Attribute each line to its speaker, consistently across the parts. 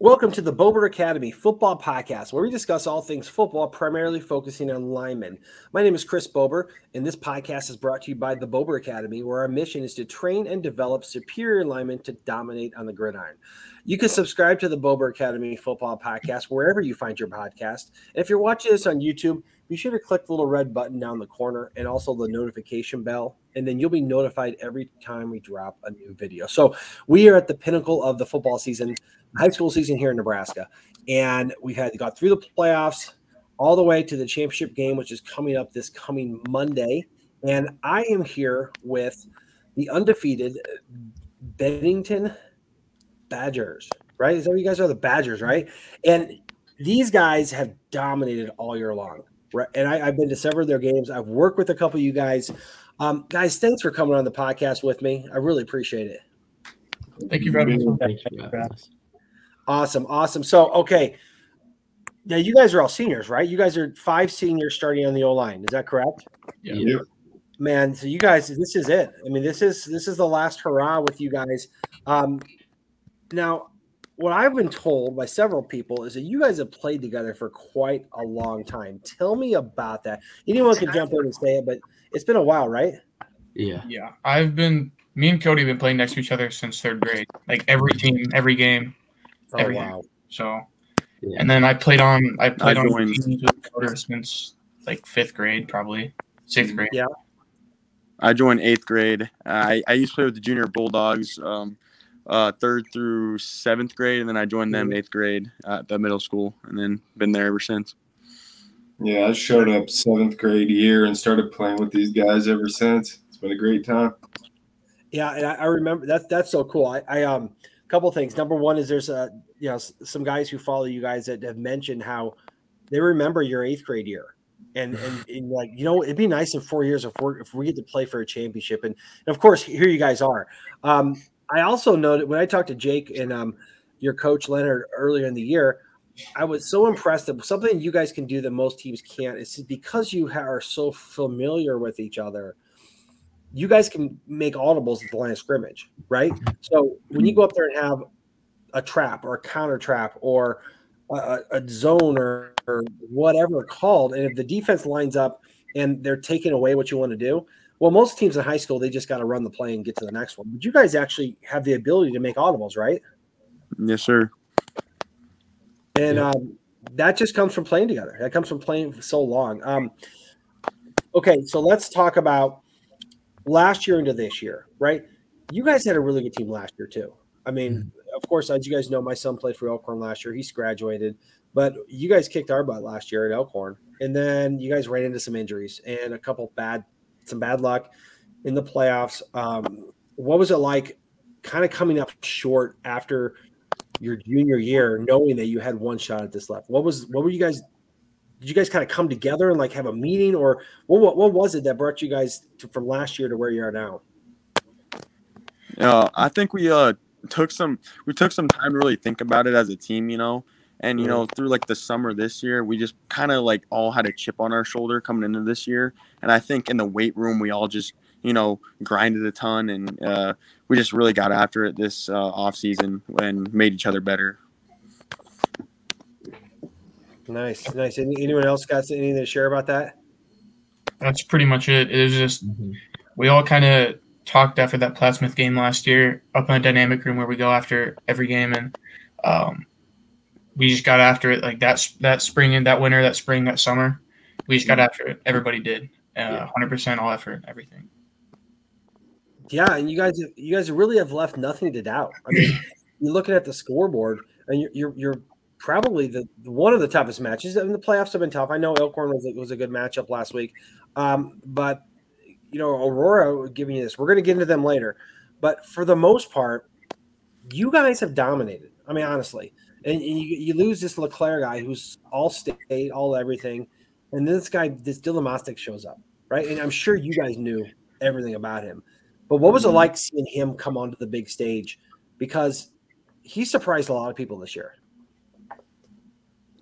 Speaker 1: Welcome to the Bober Academy Football Podcast, where we discuss all things football, primarily focusing on linemen. My name is Chris Bober, and this podcast is brought to you by the Bober Academy, where our mission is to train and develop superior linemen to dominate on the gridiron. You can subscribe to the Bober Academy Football Podcast wherever you find your podcast. And if you're watching this on YouTube, be sure to click the little red button down the corner and also the notification bell, and then you'll be notified every time we drop a new video. So we are at the pinnacle of the football season high school season here in Nebraska, and we had got through the playoffs all the way to the championship game, which is coming up this coming Monday. And I am here with the undefeated Bennington Badgers, right? Is that what you guys are? The Badgers, right? And these guys have dominated all year long, right? And I, have been to several of their games. I've worked with a couple of you guys. Um, guys, thanks for coming on the podcast with me. I really appreciate it.
Speaker 2: Thank you for having
Speaker 1: us. Awesome, awesome. So, okay, now you guys are all seniors, right? You guys are five seniors starting on the O line. Is that correct?
Speaker 2: Yeah. yeah.
Speaker 1: Man, so you guys, this is it. I mean, this is this is the last hurrah with you guys. Um, now, what I've been told by several people is that you guys have played together for quite a long time. Tell me about that. Anyone can jump in and say it, but it's been a while, right?
Speaker 2: Yeah. Yeah. I've been me and Cody have been playing next to each other since third grade. Like every team, every game. Oh every wow! So, yeah. and then I played on I played I on teams with Coder since like fifth grade, probably sixth grade.
Speaker 1: Yeah.
Speaker 3: I joined eighth grade. I, I used to play with the junior Bulldogs, um, uh, third through seventh grade, and then I joined them eighth grade at the middle school, and then been there ever since.
Speaker 4: Yeah, I showed up seventh grade year and started playing with these guys ever since. It's been a great time.
Speaker 1: Yeah, and I, I remember that's that's so cool. I, I um couple things. Number one is there's a you know some guys who follow you guys that have mentioned how they remember your eighth grade year. And, and, and like you know it'd be nice in four years if we if we get to play for a championship and, and of course here you guys are um, i also noted when i talked to jake and um, your coach leonard earlier in the year i was so impressed that something you guys can do that most teams can't is because you are so familiar with each other you guys can make audibles at the line of scrimmage, right? So when you go up there and have a trap or a counter trap or a, a zone or, or whatever called, and if the defense lines up and they're taking away what you want to do, well, most teams in high school they just got to run the play and get to the next one. But you guys actually have the ability to make audibles, right?
Speaker 3: Yes, sir.
Speaker 1: And yeah. um, that just comes from playing together. That comes from playing for so long. Um, okay, so let's talk about last year into this year, right? You guys had a really good team last year too. I mean, mm-hmm. of course, as you guys know, my son played for Elkhorn last year. He's graduated, but you guys kicked our butt last year at Elkhorn, and then you guys ran into some injuries and a couple bad, some bad luck in the playoffs. Um, what was it like, kind of coming up short after your junior year, knowing that you had one shot at this left? What was what were you guys did you guys kind of come together and like have a meeting or what, what, what was it that brought you guys to, from last year to where you are now?
Speaker 3: Uh, I think we uh took some we took some time to really think about it as a team, you know. And you know, through like the summer this year, we just kind of like all had a chip on our shoulder coming into this year. And I think in the weight room, we all just you know grinded a ton, and uh, we just really got after it this uh, off season and made each other better.
Speaker 1: Nice, nice. Any, anyone else got anything to share about that?
Speaker 2: That's pretty much it. It was just mm-hmm. we all kind of talked after that Plattsmouth game last year up in the dynamic room where we go after every game, and um, we just got after it like that that spring and that winter, that spring, that summer. We just got mm-hmm. after it. Everybody did. Uh, hundred percent, all effort, everything.
Speaker 1: Yeah, and you guys, you guys really have left nothing to doubt. I mean, you're looking at the scoreboard, and you're you're, you're probably the one of the toughest matches. I mean, the playoffs have been tough. I know Elkhorn was a, was a good matchup last week, um, but you know Aurora giving you this. We're going to get into them later, but for the most part, you guys have dominated. I mean, honestly, and you, you lose this LeClaire guy who's all state, all everything, and then this guy, this Dylan Mosteck shows up, right? And I'm sure you guys knew everything about him, but what was it mm-hmm. like seeing him come onto the big stage? Because he surprised a lot of people this year.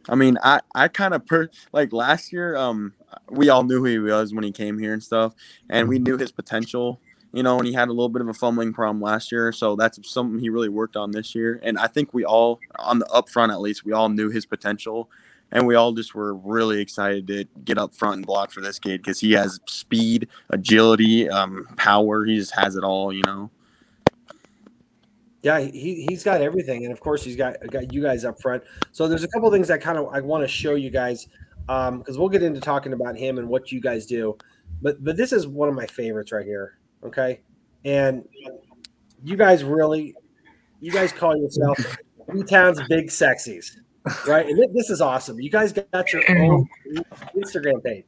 Speaker 3: I mean, I I kind of per like last year. Um, we all knew who he was when he came here and stuff, and we knew his potential. you know, and he had a little bit of a fumbling problem last year. So that's something he really worked on this year. And I think we all, on the upfront at least, we all knew his potential. And we all just were really excited to get up front and block for this kid because he has speed, agility, um, power. He just has it all, you know.
Speaker 1: Yeah, he he's got everything, and of course he's got got you guys up front. So there's a couple things that kind of I want to show you guys because um, we'll get into talking about him and what you guys do. But but this is one of my favorites right here. Okay, and you guys really, you guys call yourself B Town's Big Sexies, right? And this is awesome. You guys got your own Instagram page,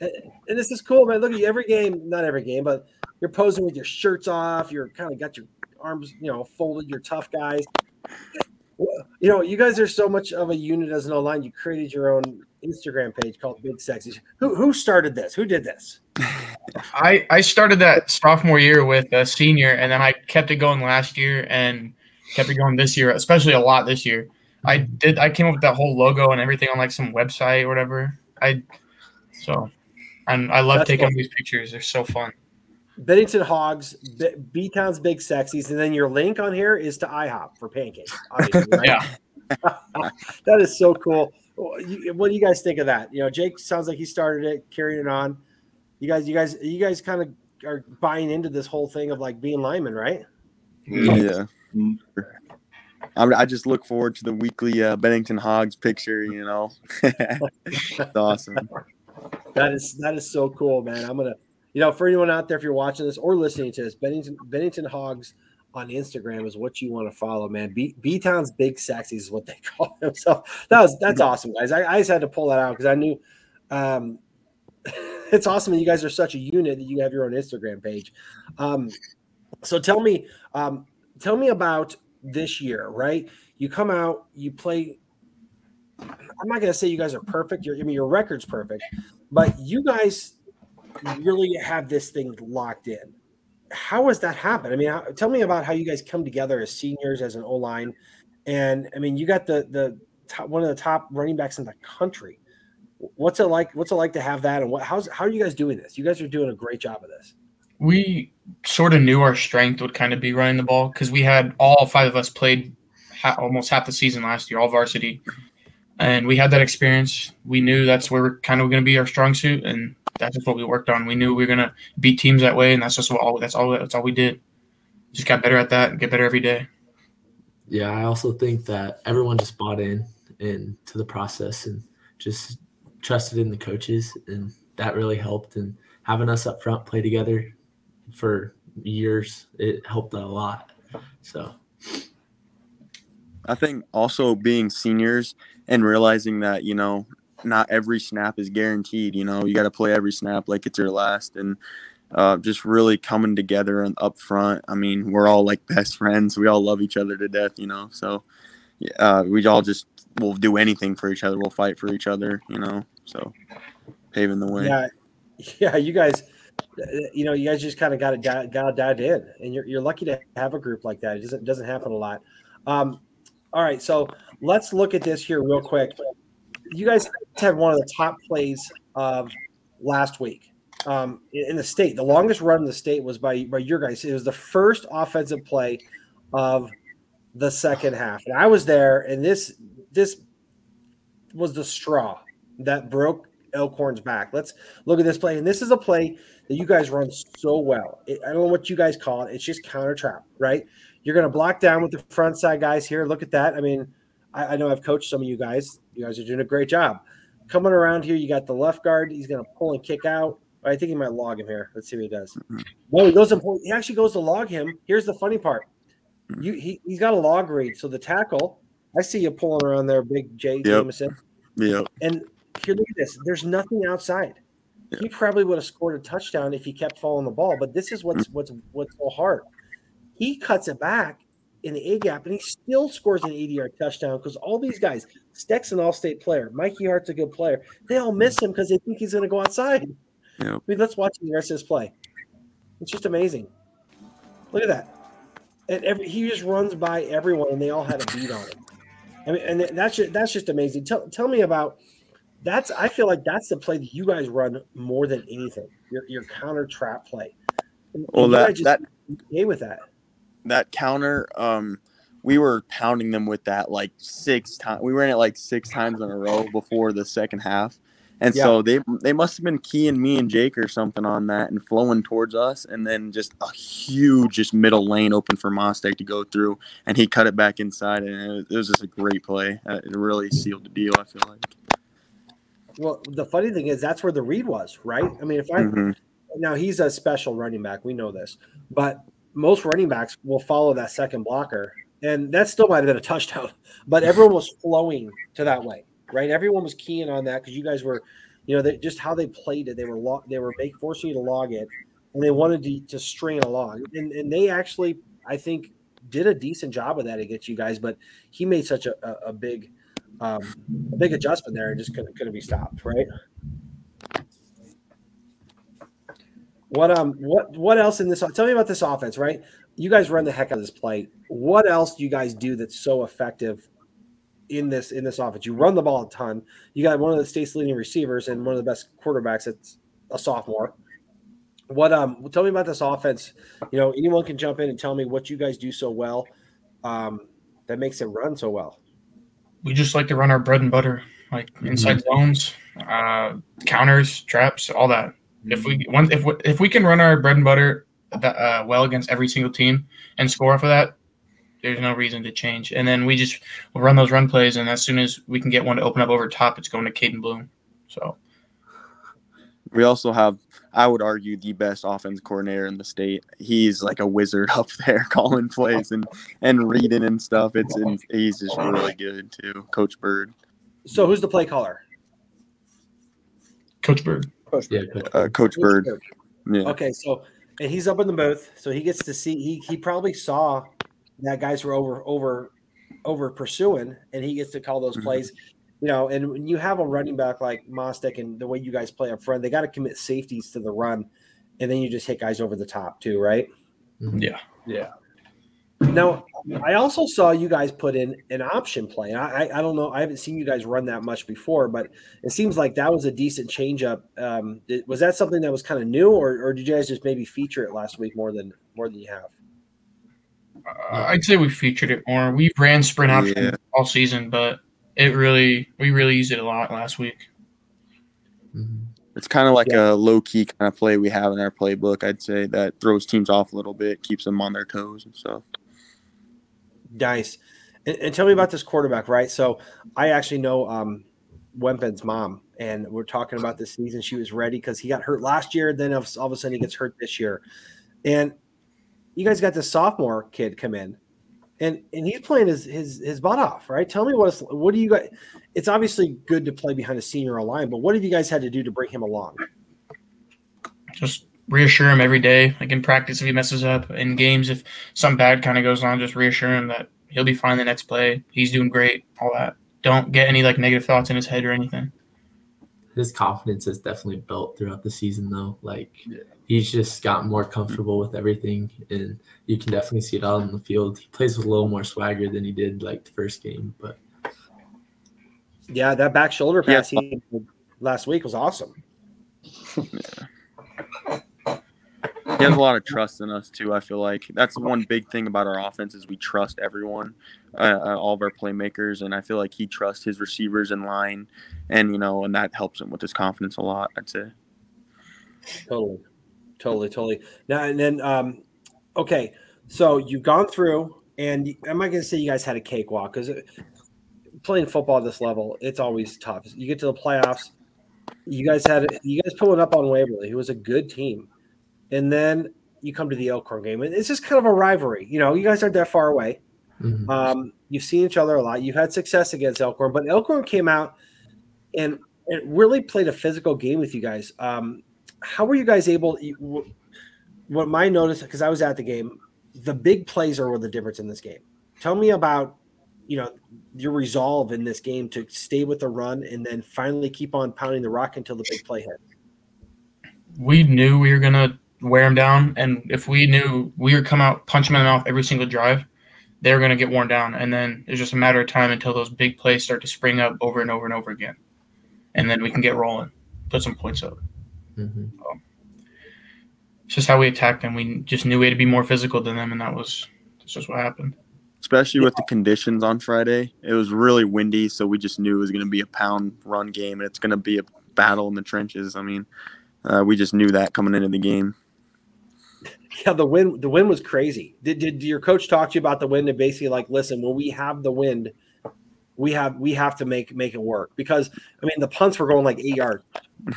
Speaker 1: and this is cool, man. Look at you every game, not every game, but you're posing with your shirts off. You're kind of got your arms, you know, folded. You're tough guys. You know, you guys are so much of a unit as an O-line. You created your own Instagram page called Big Sexy. Who who started this? Who did this?
Speaker 2: I I started that sophomore year with a senior, and then I kept it going last year and kept it going this year, especially a lot this year. I did. I came up with that whole logo and everything on like some website or whatever. I so, and I love That's taking these pictures. They're so fun.
Speaker 1: Bennington Hogs, B Town's Big Sexies, and then your link on here is to IHOP for pancakes.
Speaker 2: Right? yeah,
Speaker 1: that is so cool. What do you guys think of that? You know, Jake sounds like he started it, carrying it on. You guys, you guys, you guys kind of are buying into this whole thing of like being linemen, right?
Speaker 3: Yeah. I, just look forward to the weekly uh, Bennington Hogs picture. You know, that's awesome.
Speaker 1: That is that is so cool, man. I'm gonna, you know, for anyone out there, if you're watching this or listening to this, Bennington Bennington Hogs on Instagram is what you want to follow, man. B, Town's Big Sexies is what they call. So that was that's awesome, guys. I, I just had to pull that out because I knew um, it's awesome that you guys are such a unit that you have your own Instagram page. Um, so tell me, um, tell me about this year, right? You come out, you play. I'm not going to say you guys are perfect. Your, I mean, your record's perfect, but you guys really have this thing locked in how has that happened? I mean, how, tell me about how you guys come together as seniors as an O line, and I mean, you got the the top, one of the top running backs in the country. What's it like? What's it like to have that? And what? How's how are you guys doing this? You guys are doing a great job of this.
Speaker 2: We sort of knew our strength would kind of be running the ball because we had all five of us played ha- almost half the season last year, all varsity, and we had that experience. We knew that's where we're kind of going to be our strong suit, and that's just what we worked on. We knew we were gonna beat teams that way, and that's just what all that's all that's all we did. Just got better at that and get better every day.
Speaker 5: Yeah, I also think that everyone just bought in into the process and just trusted in the coaches, and that really helped. And having us up front play together for years, it helped a lot. So.
Speaker 3: I think also being seniors and realizing that you know not every snap is guaranteed. You know, you got to play every snap like it's your last, and uh, just really coming together and up front. I mean, we're all like best friends. We all love each other to death. You know, so uh, we all just will do anything for each other. We'll fight for each other. You know, so paving the way.
Speaker 1: Yeah, yeah. You guys, you know, you guys just kind of got it got, got dialed in, and you're you're lucky to have a group like that. It doesn't doesn't happen a lot. Um, all right, so let's look at this here real quick you guys had one of the top plays of last week um, in the state. The longest run in the state was by by your guys. It was the first offensive play of the second half, and I was there. And this this was the straw that broke Elkhorn's back. Let's look at this play, and this is a play that you guys run so well. It, I don't know what you guys call it. It's just counter trap, right? You're going to block down with the front side guys here. Look at that. I mean, I, I know I've coached some of you guys. You guys are doing a great job. Coming around here, you got the left guard. He's going to pull and kick out. I think he might log him here. Let's see what he does. Mm-hmm. No, he goes pull, he actually goes to log him. Here's the funny part. You he, he's got a log read. So the tackle, I see you pulling around there, big J yep. Jameson.
Speaker 3: Yeah.
Speaker 1: And here, look at this. There's nothing outside. Yep. He probably would have scored a touchdown if he kept following the ball. But this is what's mm-hmm. what's what's so hard. He cuts it back in the A gap, and he still scores an 80 yard touchdown because all these guys, Steck's an all state player, Mikey Hart's a good player, they all miss him because they think he's going to go outside. Yep. I mean, let's watch the rest of his play. It's just amazing. Look at that. And every, he just runs by everyone, and they all had a beat on him. I mean, and that's just, that's just amazing. Tell, tell me about that's. I feel like that's the play that you guys run more than anything. Your, your counter trap play.
Speaker 3: Well,
Speaker 1: You
Speaker 3: that
Speaker 1: just
Speaker 3: that
Speaker 1: came with that.
Speaker 3: That counter, um, we were pounding them with that like six times. We ran it like six times in a row before the second half, and so they they must have been keying me and Jake or something on that and flowing towards us, and then just a huge just middle lane open for Mosteck to go through, and he cut it back inside, and it was, it was just a great play. Uh, It really sealed the deal. I feel like.
Speaker 1: Well, the funny thing is that's where the read was, right? I mean, if I
Speaker 3: Mhm.
Speaker 1: now he's a special running back, we know this, but most running backs will follow that second blocker, and that still might have been a touchdown. But everyone was flowing to that way, right? Everyone was keying on that because you guys were, you know, they, just how they played it. They were log, they were make, forcing you to log it, and they wanted to, to string along, and and they actually, I think, did a decent job of that against you guys. But he made such a, a, a big, um, a big adjustment there, and just couldn't couldn't be stopped, right? What um what what else in this? Tell me about this offense, right? You guys run the heck out of this play. What else do you guys do that's so effective in this in this offense? You run the ball a ton. You got one of the state's leading receivers and one of the best quarterbacks. That's a sophomore. What um? Tell me about this offense. You know, anyone can jump in and tell me what you guys do so well um, that makes it run so well.
Speaker 2: We just like to run our bread and butter, like inside zones, uh, counters, traps, all that. If we once if we, if we can run our bread and butter that, uh, well against every single team and score off of that, there's no reason to change. And then we just we'll run those run plays, and as soon as we can get one to open up over top, it's going to Caden Bloom. So
Speaker 3: We also have, I would argue, the best offense coordinator in the state. He's like a wizard up there calling plays and and reading and stuff. It's and he's just really good too, Coach Bird.
Speaker 1: So who's the play caller?
Speaker 2: Coach Bird,
Speaker 5: Yeah, Coach.
Speaker 3: Uh, Coach Bird. Yeah.
Speaker 1: Okay, so and he's up in the booth, so he gets to see. He he probably saw that guys were over over over pursuing, and he gets to call those
Speaker 3: Mhm.
Speaker 1: plays. You know, and when you have a running back like Mosteck and the way you guys play up front, they got to commit safeties to the run, and then you just hit guys over the top too, right?
Speaker 5: Mhm.
Speaker 2: yeah,
Speaker 1: Yeah. Now, I also saw you guys put in an option play. I, I I don't know. I haven't seen you guys run that much before, but it seems like that was a decent changeup. Um, did- was that something that was kind of new, or, or did you guys just maybe feature it last week more than more than you have?
Speaker 2: Uh, I'd say we featured it more. We ran sprint option
Speaker 3: Yeah.
Speaker 2: all season, but it really we really used it a lot last week.
Speaker 5: Mhm.
Speaker 3: It's kind of like a low key kind of play we have in our playbook. I'd say that throws teams off a little bit, keeps them on their toes and stuff.
Speaker 1: Nice. And, and tell me about this quarterback, right? So I actually know um, Wempen's mom, and we're talking about this season. She was ready because he got hurt last year. Then all of a sudden he gets hurt this year, and you guys got this sophomore kid come in, and and he's playing his his his butt off, right? Tell me what what do you got? It's obviously good to play behind a senior line, but what have you guys had to do to bring him along?
Speaker 2: Just reassure him every day. Like in practice, if he messes up, in games, if some bad kind of goes on, just reassure him that he'll be fine the next play. He's doing great. All that. Don't get any like negative thoughts in his head or anything.
Speaker 5: His confidence has definitely built throughout the season, though. Like he's just gotten more comfortable with everything, and you can definitely see it out on the field. He plays with a little more swagger than he did like the first game, but
Speaker 1: Yeah, that back shoulder
Speaker 3: Yeah.
Speaker 1: pass he did last week was awesome.
Speaker 3: He has a lot of trust in us too. I feel like that's one big thing about our offense is we trust everyone, uh, uh, all of our playmakers, and I feel like he trusts his receivers in line, and you know, and that helps him with his confidence a lot. I'd say.
Speaker 1: Totally, totally, totally. Now and then, um, okay. So you've gone through, and y- I'm not going to say you guys had a cakewalk because playing football at this level, it's always tough. You get to the playoffs, you guys had you guys pulling up on Waverly, who was a good team, and then you come to the Elkhorn game, and it's just kind of a rivalry. You know, you guys aren't that far away.
Speaker 5: mhm.
Speaker 1: Um, you've seen each other a lot. You've had success against Elkhorn, but Elkhorn came out and it really played a physical game with you guys. Um, how were you guys able? you- What my notice, because I was at the game, the big plays are the difference in this game. Tell me about you know your resolve in this game to stay with the run and then finally keep on pounding the rock until the big play hit.
Speaker 2: We knew we were gonna wear them down, and if we knew we were come out punch them in the mouth every single drive, they were gonna get worn down, and then it's just a matter of time until those big plays start to spring up over and over and over again, and then we can get rolling, put some points up.
Speaker 5: Mhm.
Speaker 2: it's just how we attacked them. We just knew we had to be more physical than them, and that was that's just what happened.
Speaker 3: Especially with the conditions on Friday, it was really windy, so we just knew it was going to be a pound run game, and it's going to be a battle in the trenches. I mean, uh, we just knew that coming into the game.
Speaker 1: Yeah, the wind the wind was crazy. Did, did your coach talk to you about the wind and basically like, listen, when we have the wind, we have we have to make make it work because I mean the punts were going like eight yards.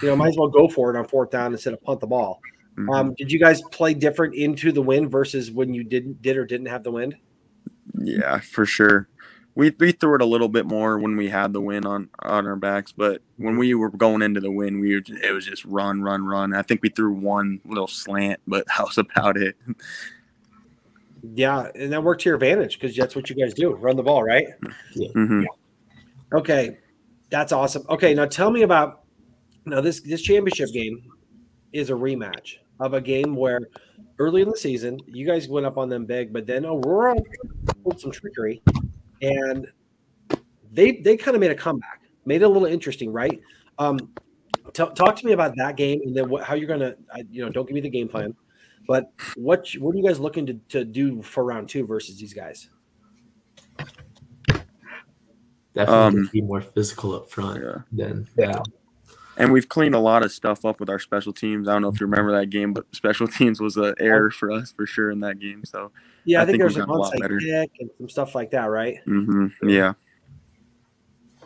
Speaker 1: You know, might as well go for it on fourth down instead of punt the ball.
Speaker 3: Mhm.
Speaker 1: Um, did you guys play different into the wind versus when you didn't did or didn't have the wind?
Speaker 3: Yeah, for sure. We we threw it a little bit more when we had the win on on our backs, but when we were going into the win, we were, it was just run, run, run. I think we threw one little slant, but that was about it.
Speaker 1: Yeah, and that worked to your advantage because that's what you guys do, run the ball, right?
Speaker 3: hmm
Speaker 1: Okay, that's awesome. Okay, now tell me about now this this championship game is a rematch of a game where early in the season you guys went up on them big, but then Aurora pulled some trickery and they they kind of made a comeback, made it a little interesting, right? Um, t- talk to me about that game and then what, how you're gonna, I, you know, don't give me the game plan, but what what are you guys looking to, to do for round two versus these guys?
Speaker 5: Definitely
Speaker 3: Um,
Speaker 5: be more physical up front
Speaker 3: Yeah.
Speaker 5: than yeah.
Speaker 3: And we've cleaned a lot of stuff up with our special teams. I don't know if you remember that game, but special teams was an error for us for sure in that game. So,
Speaker 1: Yeah, I,
Speaker 3: I
Speaker 1: think,
Speaker 3: think
Speaker 1: an
Speaker 3: gotten a
Speaker 1: onside
Speaker 3: better.
Speaker 1: kick and some stuff like that, right?
Speaker 3: hmm yeah,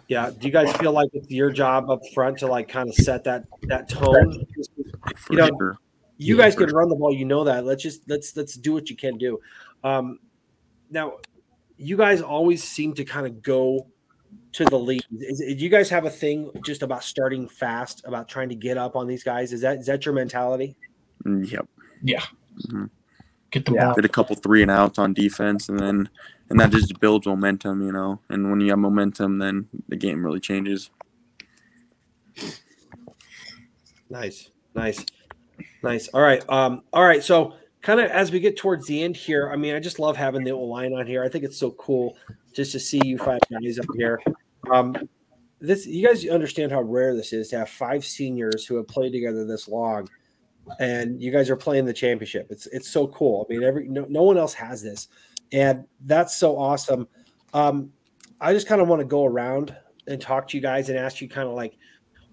Speaker 1: Yeah. Do you guys feel like it's your job up front to like kind of set that that tone?
Speaker 3: for
Speaker 1: You know,
Speaker 3: sure.
Speaker 1: You
Speaker 5: Yeah,
Speaker 1: guys can run the ball, you know that. Let's just let's let's do what you can do. Um, now, you guys always seem to kind of go to the lead. Is, do you guys have a thing just about starting fast, about trying to get up on these guys? Is that is that your mentality?
Speaker 3: Mm, Yep.
Speaker 2: Get the
Speaker 1: Yeah.
Speaker 2: ball.
Speaker 3: Did a couple three and outs on defense, and then and that just builds momentum, you know. And when you have momentum, then the game really changes.
Speaker 1: Nice, nice, nice. All right, um, all right. So, kind of as we get towards the end here, I mean, I just love having the old line on here. I think it's so cool just to see you five guys up here. Um, this, you guys understand how rare this is to have five seniors who have played together this long, and you guys are playing the championship. It's it's so cool. I mean, every no, no one else has this, and that's so awesome. Um, I just kind of want to go around and talk to you guys and ask you kind of like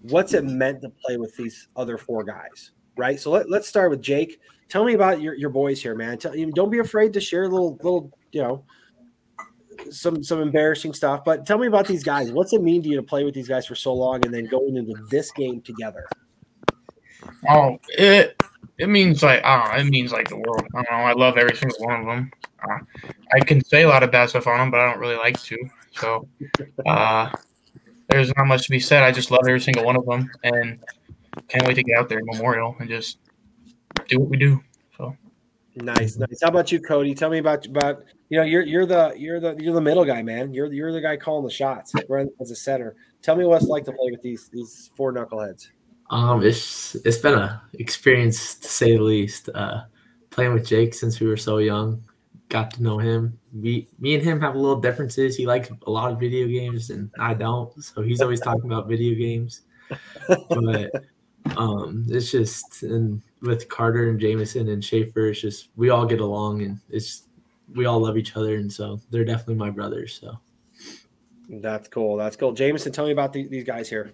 Speaker 1: what's it meant to play with these other four guys, right? So let, let's start with Jake. Tell me about your, your boys here, man. Tell, don't be afraid to share little little, you know, some some embarrassing stuff. But tell me about these guys. What's it mean to you to play with these guys for so long and then going into this game together?
Speaker 2: Oh, it it means like I don't know, it means like the world. I don't know. I love every single one of them. Uh, I can say a lot of bad stuff on them, but I don't really like to. So uh, there's not much to be said. I just love every single one of them, and can't wait to get out there in Memorial and just do what we do. So
Speaker 1: Nice, nice. How about you, Cody? Tell me about about you know you're you're the you're the you're the middle guy, man. You're you're the guy calling the shots as a center. Tell me what it's like to play with these these four knuckleheads.
Speaker 5: Um, it's it's been a experience to say the least. Uh, playing with Jake since we were so young, got to know him. Me, me and him have a little differences. He likes a lot of video games, and I don't. So he's always talking about video games. But um, it's just and with Carter and Jameson and Schaefer, it's just we all get along, and it's we all love each other, and so they're definitely my brothers. So
Speaker 1: That's cool. That's cool. Jameson, tell me about the, these guys here.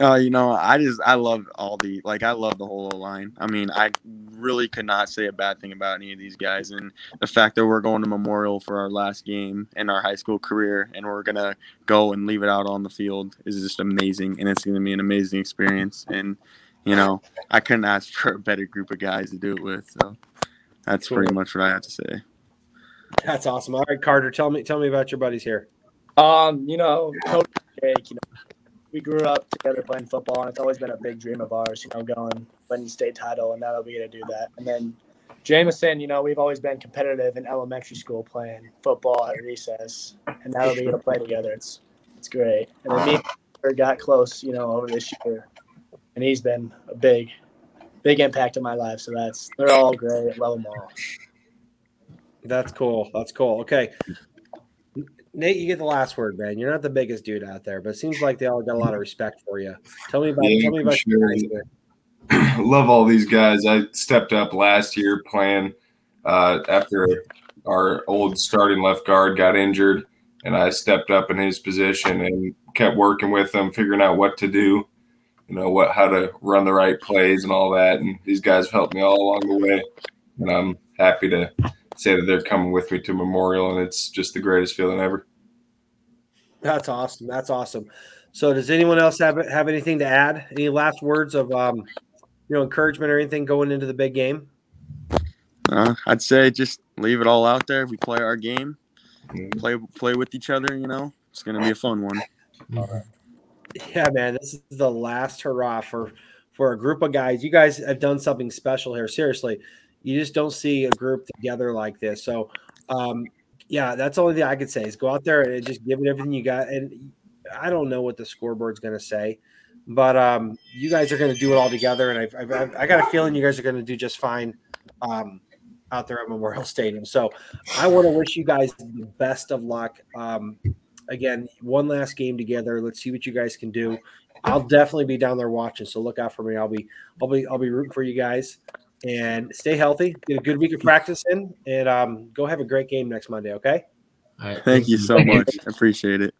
Speaker 3: Uh, you know, I just I love all the like I love the whole line. I mean, I really could not say a bad thing about any of these guys, and the fact that we're going to Memorial for our last game in our high school career, and we're gonna go and leave it out on the field is just amazing, and it's gonna be an amazing experience. And you know, I couldn't ask for a better group of guys to do it with. So that's pretty much what I have to say.
Speaker 1: That's awesome. All right, Carter, tell me tell me about your buddies here.
Speaker 6: Um, you know, Coach Jake, you know, we grew up together playing football, and it's always been a big dream of ours, you know, going winning state title, and now that we get to do that. And then Jameson, you know, we've always been competitive in elementary school playing football at recess, and now that we get to play together, it's it's great. And then me and got close, you know, over this year, and he's been a big, big impact in my life. So that's they're all great. Love them all.
Speaker 1: That's cool. That's cool. Okay. Nate, you get the last word, man. You're not the biggest dude out there, but it seems like they all got a lot of respect for you. Tell me about
Speaker 4: Yeah,
Speaker 1: tell me about your guys
Speaker 4: love all these guys. I stepped up last year playing uh, after our old starting left guard got injured, and I stepped up in his position and kept working with him, figuring out what to do, you know, what how to run the right plays and all that. And these guys helped me all along the way, and I'm happy to say that they're coming with me to Memorial, and it's just the greatest feeling ever.
Speaker 1: That's awesome. That's awesome. So, does anyone else have have anything to add? Any last words of um, you know encouragement or anything going into the big game?
Speaker 3: Uh, I'd say just leave it all out there. We play our game, play play with each other. You know, it's gonna be a fun one.
Speaker 1: Yeah, man, this is the last hurrah for for a group of guys. You guys have done something special here. Seriously, you just don't see a group together like this. So, um, yeah, that's the only thing I could say is go out there and just give it everything you got. And I don't know what the scoreboard's going to say, but um, you guys are going to do it all together. And I've, I've, I got a feeling you guys are going to do just fine um, out there at Memorial Stadium. So I want to wish you guys the best of luck. Um, again, one last game together. Let's see what you guys can do. I'll definitely be down there watching, so look out for me. I'll be, I'll be, I'll be rooting for you guys. And stay healthy. Get a good week of practice in, and um, go have a great game next Monday. Okay.
Speaker 5: All right.
Speaker 3: Thank you so much. I appreciate it.